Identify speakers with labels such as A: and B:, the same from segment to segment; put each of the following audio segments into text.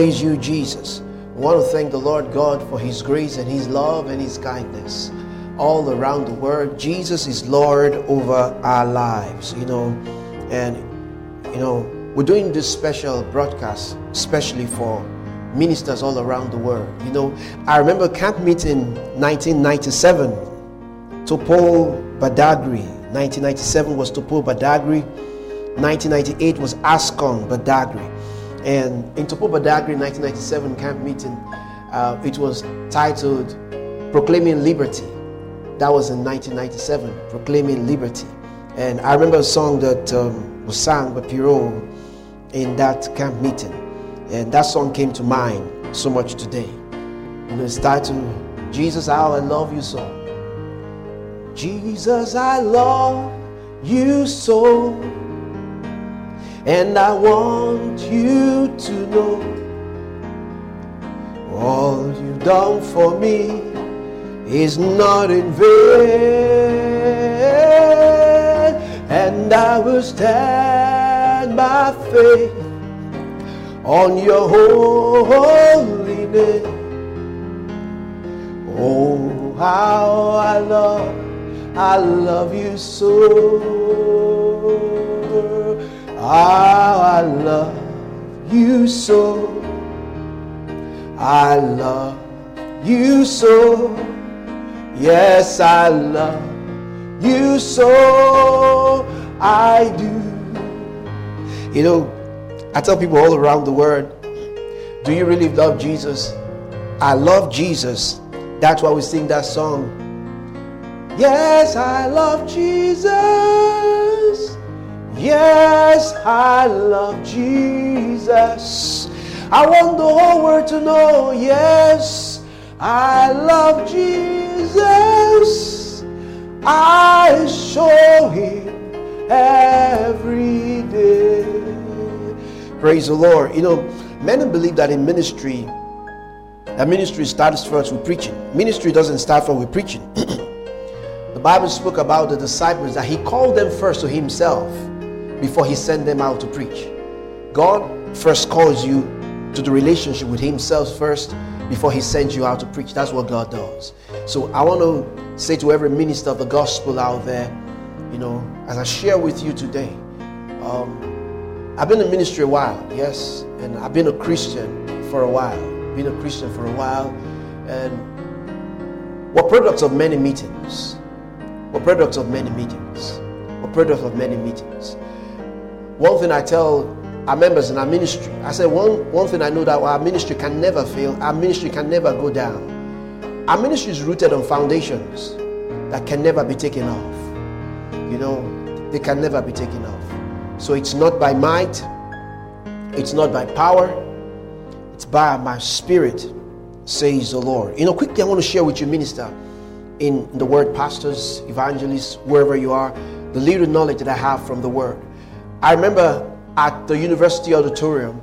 A: Praise you, Jesus. I want to thank the Lord God for His grace and His love and His kindness all around the world. Jesus is Lord over our lives, you know. And, you know, we're doing this special broadcast, especially for ministers all around the world. You know, I remember camp meeting 1997, Topo Badagry. 1997 was Topo Badagry. 1998 was Ascon Badagry. And in Topo Badagry 1997 camp meeting, uh, it was titled Proclaiming Liberty. That was in 1997, Proclaiming Liberty. And I remember a song that um, was sung by Pierrot in that camp meeting. And that song came to mind so much today. And it's titled, Jesus, How I Love You So. Jesus, I love you so. And I want you to know all you've done for me is not in vain. And I will stand by faith on your holy name. Oh, how I love, I love you so. How I love you so. I love you so. Yes, I love you so. I do. You know, I tell people all around the world, do you really love Jesus? I love Jesus. That's why we sing that song. Yes, I love Jesus. Yes, I love Jesus. I want the whole world to know. Yes, I love Jesus. I show him every day. Praise the Lord. You know, many believe that in ministry, that ministry starts first with preaching. Ministry doesn't start first with preaching. the Bible spoke about the disciples that he called them first to himself before he sent them out to preach. God first calls you to the relationship with himself first before he sends you out to preach. That's what God does. So I want to say to every minister of the gospel out there, you know, as I share with you today, um, I've been in ministry a while, yes, and I've been a Christian for a while. Been a Christian for a while, and we're products of many meetings. We're products of many meetings. We're products of many meetings. One thing I tell our members in our ministry, I said one, one thing I know that our ministry can never fail, our ministry can never go down. Our ministry is rooted on foundations that can never be taken off. You know, they can never be taken off. So it's not by might, it's not by power, it's by my spirit, says the Lord. You know, quickly, I want to share with you, minister, in the word, pastors, evangelists, wherever you are, the little knowledge that I have from the word. I remember at the University Auditorium,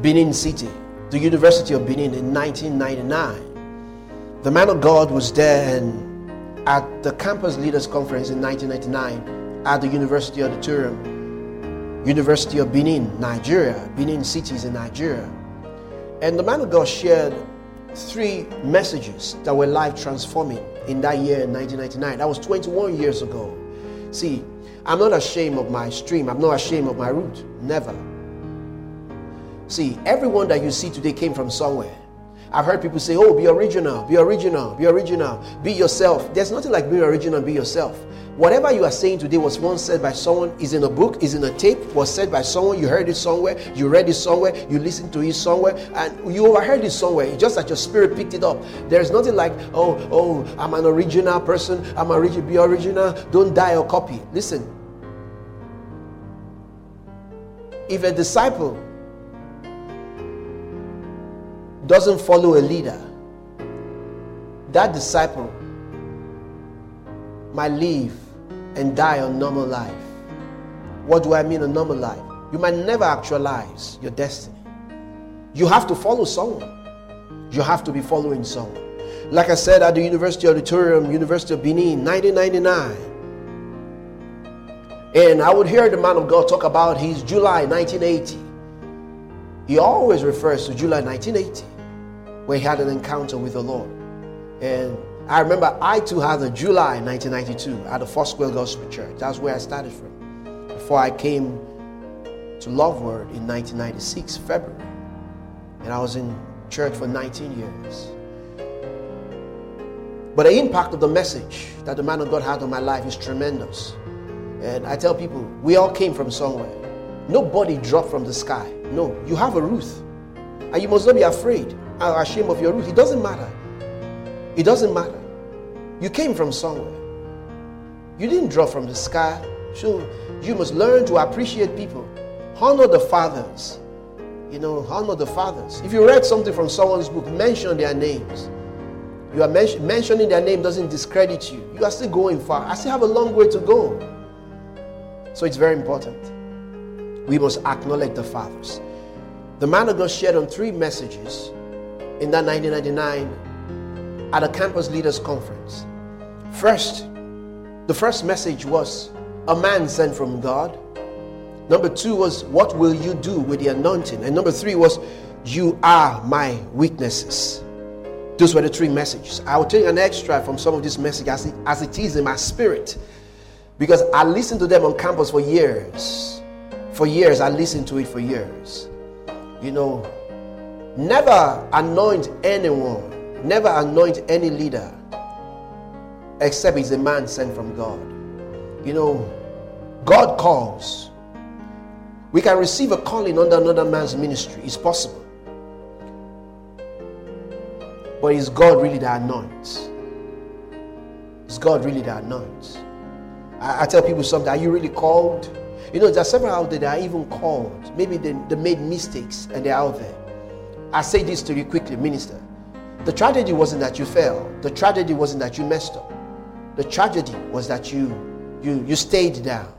A: Benin City, the University of Benin in 1999. The man of God was there, and at the Campus Leaders Conference in 1999, at the University Auditorium, University of Benin, Nigeria, Benin cities in Nigeria. And the man of God shared three messages that were life transforming in that year in 1999. That was 21 years ago. See, I'm not ashamed of my stream, I'm not ashamed of my root. Never. See, everyone that you see today came from somewhere. I've heard people say, oh, be original, be original, be original, be yourself. There's nothing like being original, be yourself. Whatever you are saying today was once said by someone, is in a book, is in a tape, was said by someone, you heard it somewhere, you read it somewhere, you listened to it somewhere, and you overheard it somewhere, just that your spirit picked it up. There's nothing like, oh, oh, I'm an original person, I'm a be original, don't die or copy. Listen. If a disciple doesn't follow a leader, that disciple might live and die a normal life. What do I mean a normal life? You might never actualize your destiny. You have to follow someone. You have to be following someone. Like I said at the University Auditorium, University of Benin, 1999. And I would hear the man of God talk about his July 1980. He always refers to July 1980, where he had an encounter with the Lord. And I remember I too had a July 1992 at the Foursquare Gospel Church. That's where I started from. Before I came to LoveWorld in 1996, February. And I was in church for 19 years. But the impact of the message that the man of God had on my life is tremendous. And I tell people, we all came from somewhere. Nobody dropped from the sky. No, you have a root. And you must not be afraid or ashamed of your root. It doesn't matter. It doesn't matter. You came from somewhere. You didn't drop from the sky. So you must learn to appreciate people. Honor the fathers. You know, honor the fathers. If you read something from someone's book, mention their names. You are men- mentioning their name doesn't discredit you. You are still going far. I still have a long way to go. So it's very important. We must acknowledge the fathers. The man of God shared on three messages in that 1999 at a campus leaders conference. First, the first message was a man sent from God. Number two was, What will you do with the anointing? And number three was, You are my witnesses. Those were the three messages. I will take an extra from some of these messages as as it is in my spirit because I listened to them on campus for years. For years, I listened to it for years. You know, never anoint anyone, never anoint any leader except he's a man sent from God. You know, God calls. We can receive a calling under another man's ministry. It's possible. But is God really that anoints? Is God really that anoints? I, I, tell people something, are you really called? You know, there are several out there that are even called. Maybe they, they made mistakes and they're out there. I say this to you quickly, minister. The tragedy wasn't that you fell. The tragedy wasn't that you messed up. The tragedy was that you you you stayed down.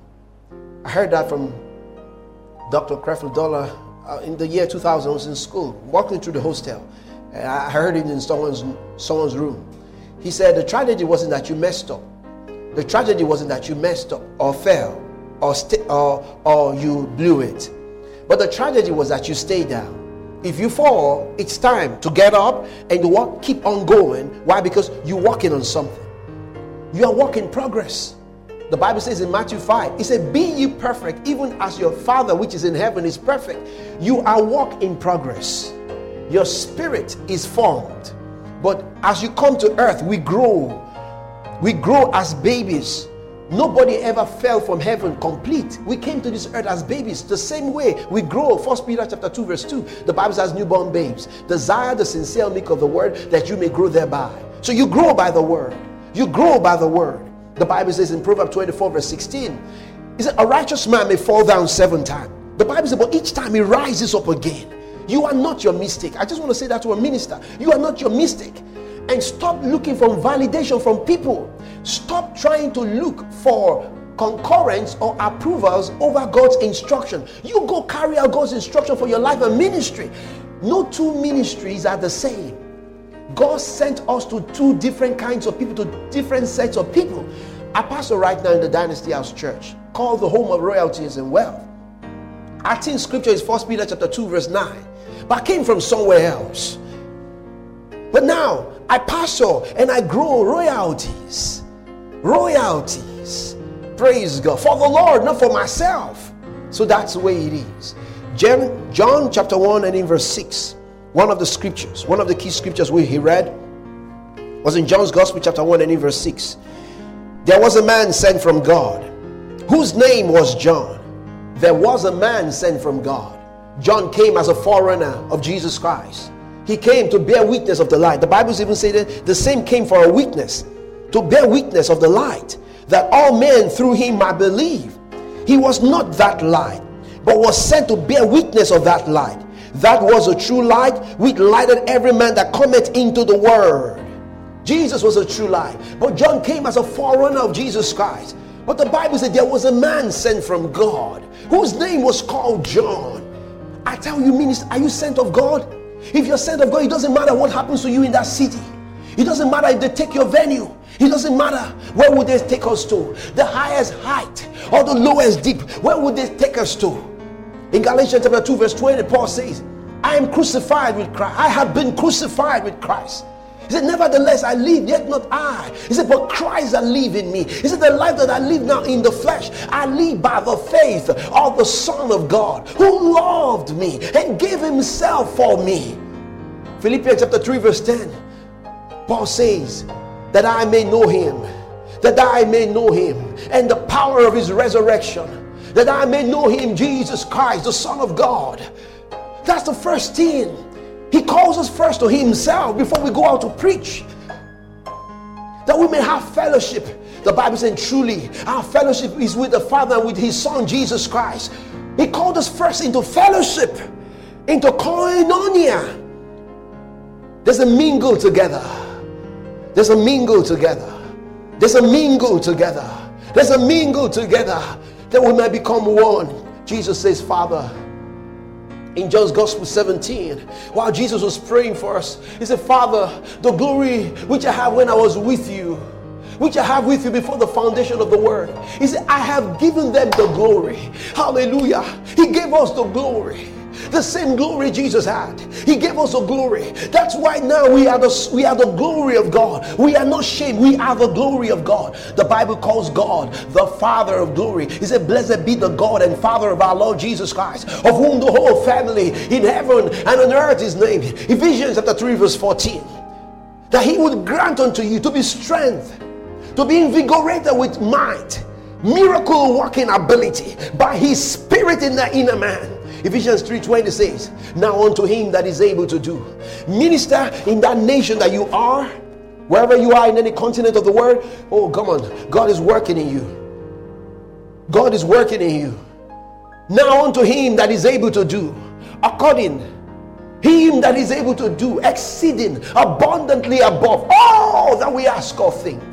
A: I heard that from Dr. Creflo Dollar uh, in the year 2000. I was in school, walking through the hostel. And I heard it in someone's, someone's room. He said, The tragedy wasn't that you messed up. The tragedy wasn't that you messed up or fell or, st- or, or you blew it. But the tragedy was that you stayed down. If you fall, it's time to get up and walk, keep on going. Why? Because you're walking on something. You are walking progress. The Bible says in Matthew 5, it said, Be ye perfect, even as your Father which is in heaven is perfect. You are walk in progress your spirit is formed. But as you come to earth, we grow. We grow as babies. Nobody ever fell from heaven complete. We came to this earth as babies. The same way we grow. First Peter chapter 2, verse 2. The Bible says newborn babes. Desire the sincere milk of the word that you may grow thereby. So you grow by the word. You grow by the word. The Bible says in Proverbs 24, verse 16. Is that a righteous man may fall down seven times. The Bible says, but each time he rises up again. You are not your mistake. I just want to say that to a minister. You are not your mistake. And stop looking for validation from people. Stop trying to look for concurrence or approvals over God's instruction. You go carry out God's instruction for your life and ministry. No two ministries are the same. God sent us to two different kinds of people, to different sets of people. I pastor right now in the Dynasty House Church, called the home of royalties and wealth. I think scripture is 1 Peter chapter 2, verse 9 but I came from somewhere else. But now I pastor and I grow royalties. Royalties. Praise God. For the Lord, not for myself. So that's the way it is. John chapter 1 and in verse 6, one of the scriptures, one of the key scriptures we he read was in John's Gospel chapter 1 and in verse 6. There was a man sent from God whose name was John. There was a man sent from God John came as a forerunner of Jesus Christ. He came to bear witness of the light. The Bible even says that the same came for a witness, to bear witness of the light, that all men through him might believe. He was not that light, but was sent to bear witness of that light. That was a true light which lighted every man that cometh into the world. Jesus was a true light, but John came as a forerunner of Jesus Christ. But the Bible said there was a man sent from God whose name was called John. I tell you, minister, are you sent of God? If you're sent of God, it doesn't matter what happens to you in that city. It doesn't matter if they take your venue. It doesn't matter where would they take us to. The highest height or the lowest deep, where would they take us to? In Galatians chapter 2, verse 20, Paul says, I am crucified with Christ. I have been crucified with Christ. He said, Nevertheless, I live, yet not I. He said, But Christ that live in me. He said, The life that I live now in the flesh, I live by the faith of the Son of God who loved me and gave himself for me. Philippians chapter 3, verse 10. Paul says, That I may know him, that I may know him, and the power of his resurrection, that I may know him, Jesus Christ, the Son of God. That's the first thing he calls us first to Himself before we go out to preach. That we may have fellowship. The Bible says, truly, our fellowship is with the Father and with His Son, Jesus Christ. He called us first into fellowship, into koinonia. There's a mingle together. There's a mingle together. There's a mingle together. There's a mingle together that we may become one. Jesus says, Father, in John's Gospel 17, while Jesus was praying for us, he said, Father, the glory which I have when I was with you, which I have with you before the foundation of the world. He said, I have given them the glory. Hallelujah. He gave us the glory. The same glory Jesus had. He gave us a glory. That's why now we are the we are the glory of God. We are not shame. We are the glory of God. The Bible calls God the Father of glory. He said, Blessed be the God and Father of our Lord Jesus Christ, of whom the whole family in heaven and on earth is named. Ephesians chapter 3, verse 14. That he would grant unto you to be strength, to be invigorated with might, miracle working ability by his spirit in the inner man Ephesians 3:20 says, Now unto him that is able to do. Minister in that nation that you are, wherever you are in any continent of the world. Oh, come on. God is working in you. God is working in you. Now unto him that is able to do, according him that is able to do exceeding abundantly above all that we ask or think,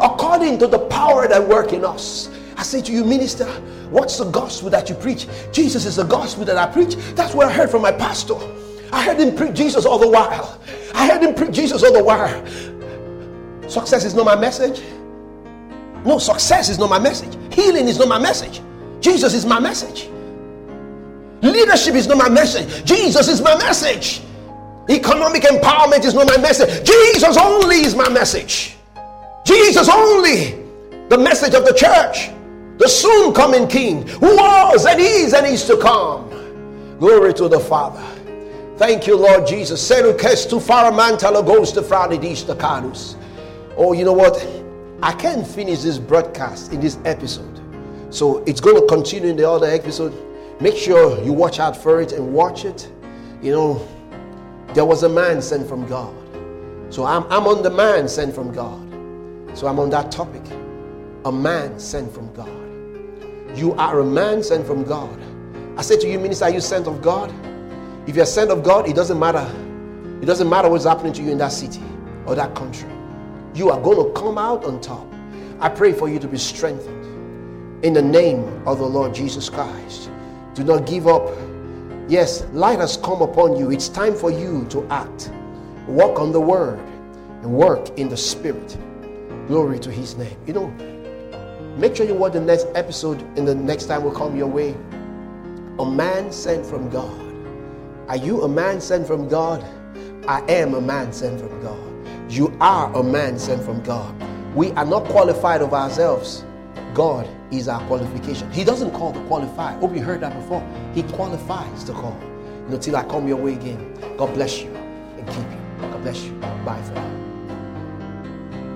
A: according to the power that work in us. I say to you, minister, what's the gospel that you preach? Jesus is the gospel that I preach. That's what I heard from my pastor. I heard him preach Jesus all the while. I heard him preach Jesus all the while. Success is not my message. No, success is not my message. Healing is not my message. Jesus is my message. Leadership is not my message. Jesus is my message. Economic empowerment is not my message. Jesus only is my message. Jesus only. The message of the church the soon coming King, who was and is and is to come. Glory to the Father. Thank you, Lord Jesus. Serukestu faramantala goes to Fradidistakanus. Oh, you know what? I can't finish this broadcast in this episode. So it's going to continue in the other episode. Make sure you watch out for it and watch it. You know, there was a man sent from God. So I'm, I'm on the man sent from God. So I'm on that topic. A man sent from God. You are a man sent from God. I say to you, minister, are you sent of God? If you're sent of God, it doesn't matter. It doesn't matter what's happening to you in that city or that country. You are going to come out on top. I pray for you to be strengthened in the name of the Lord Jesus Christ. Do not give up. Yes, light has come upon you. It's time for you to act. Walk on the word and work in the spirit. Glory to his name. You know, Make sure you watch the next episode and the next time will come your way. A man sent from God. Are you a man sent from God? I am a man sent from God. You are a man sent from God. We are not qualified of ourselves. God is our qualification. He doesn't call the qualified. Hope you heard that before. He qualifies the call. You know, till I come your way again. God bless you and keep you. God bless you. Bye for now.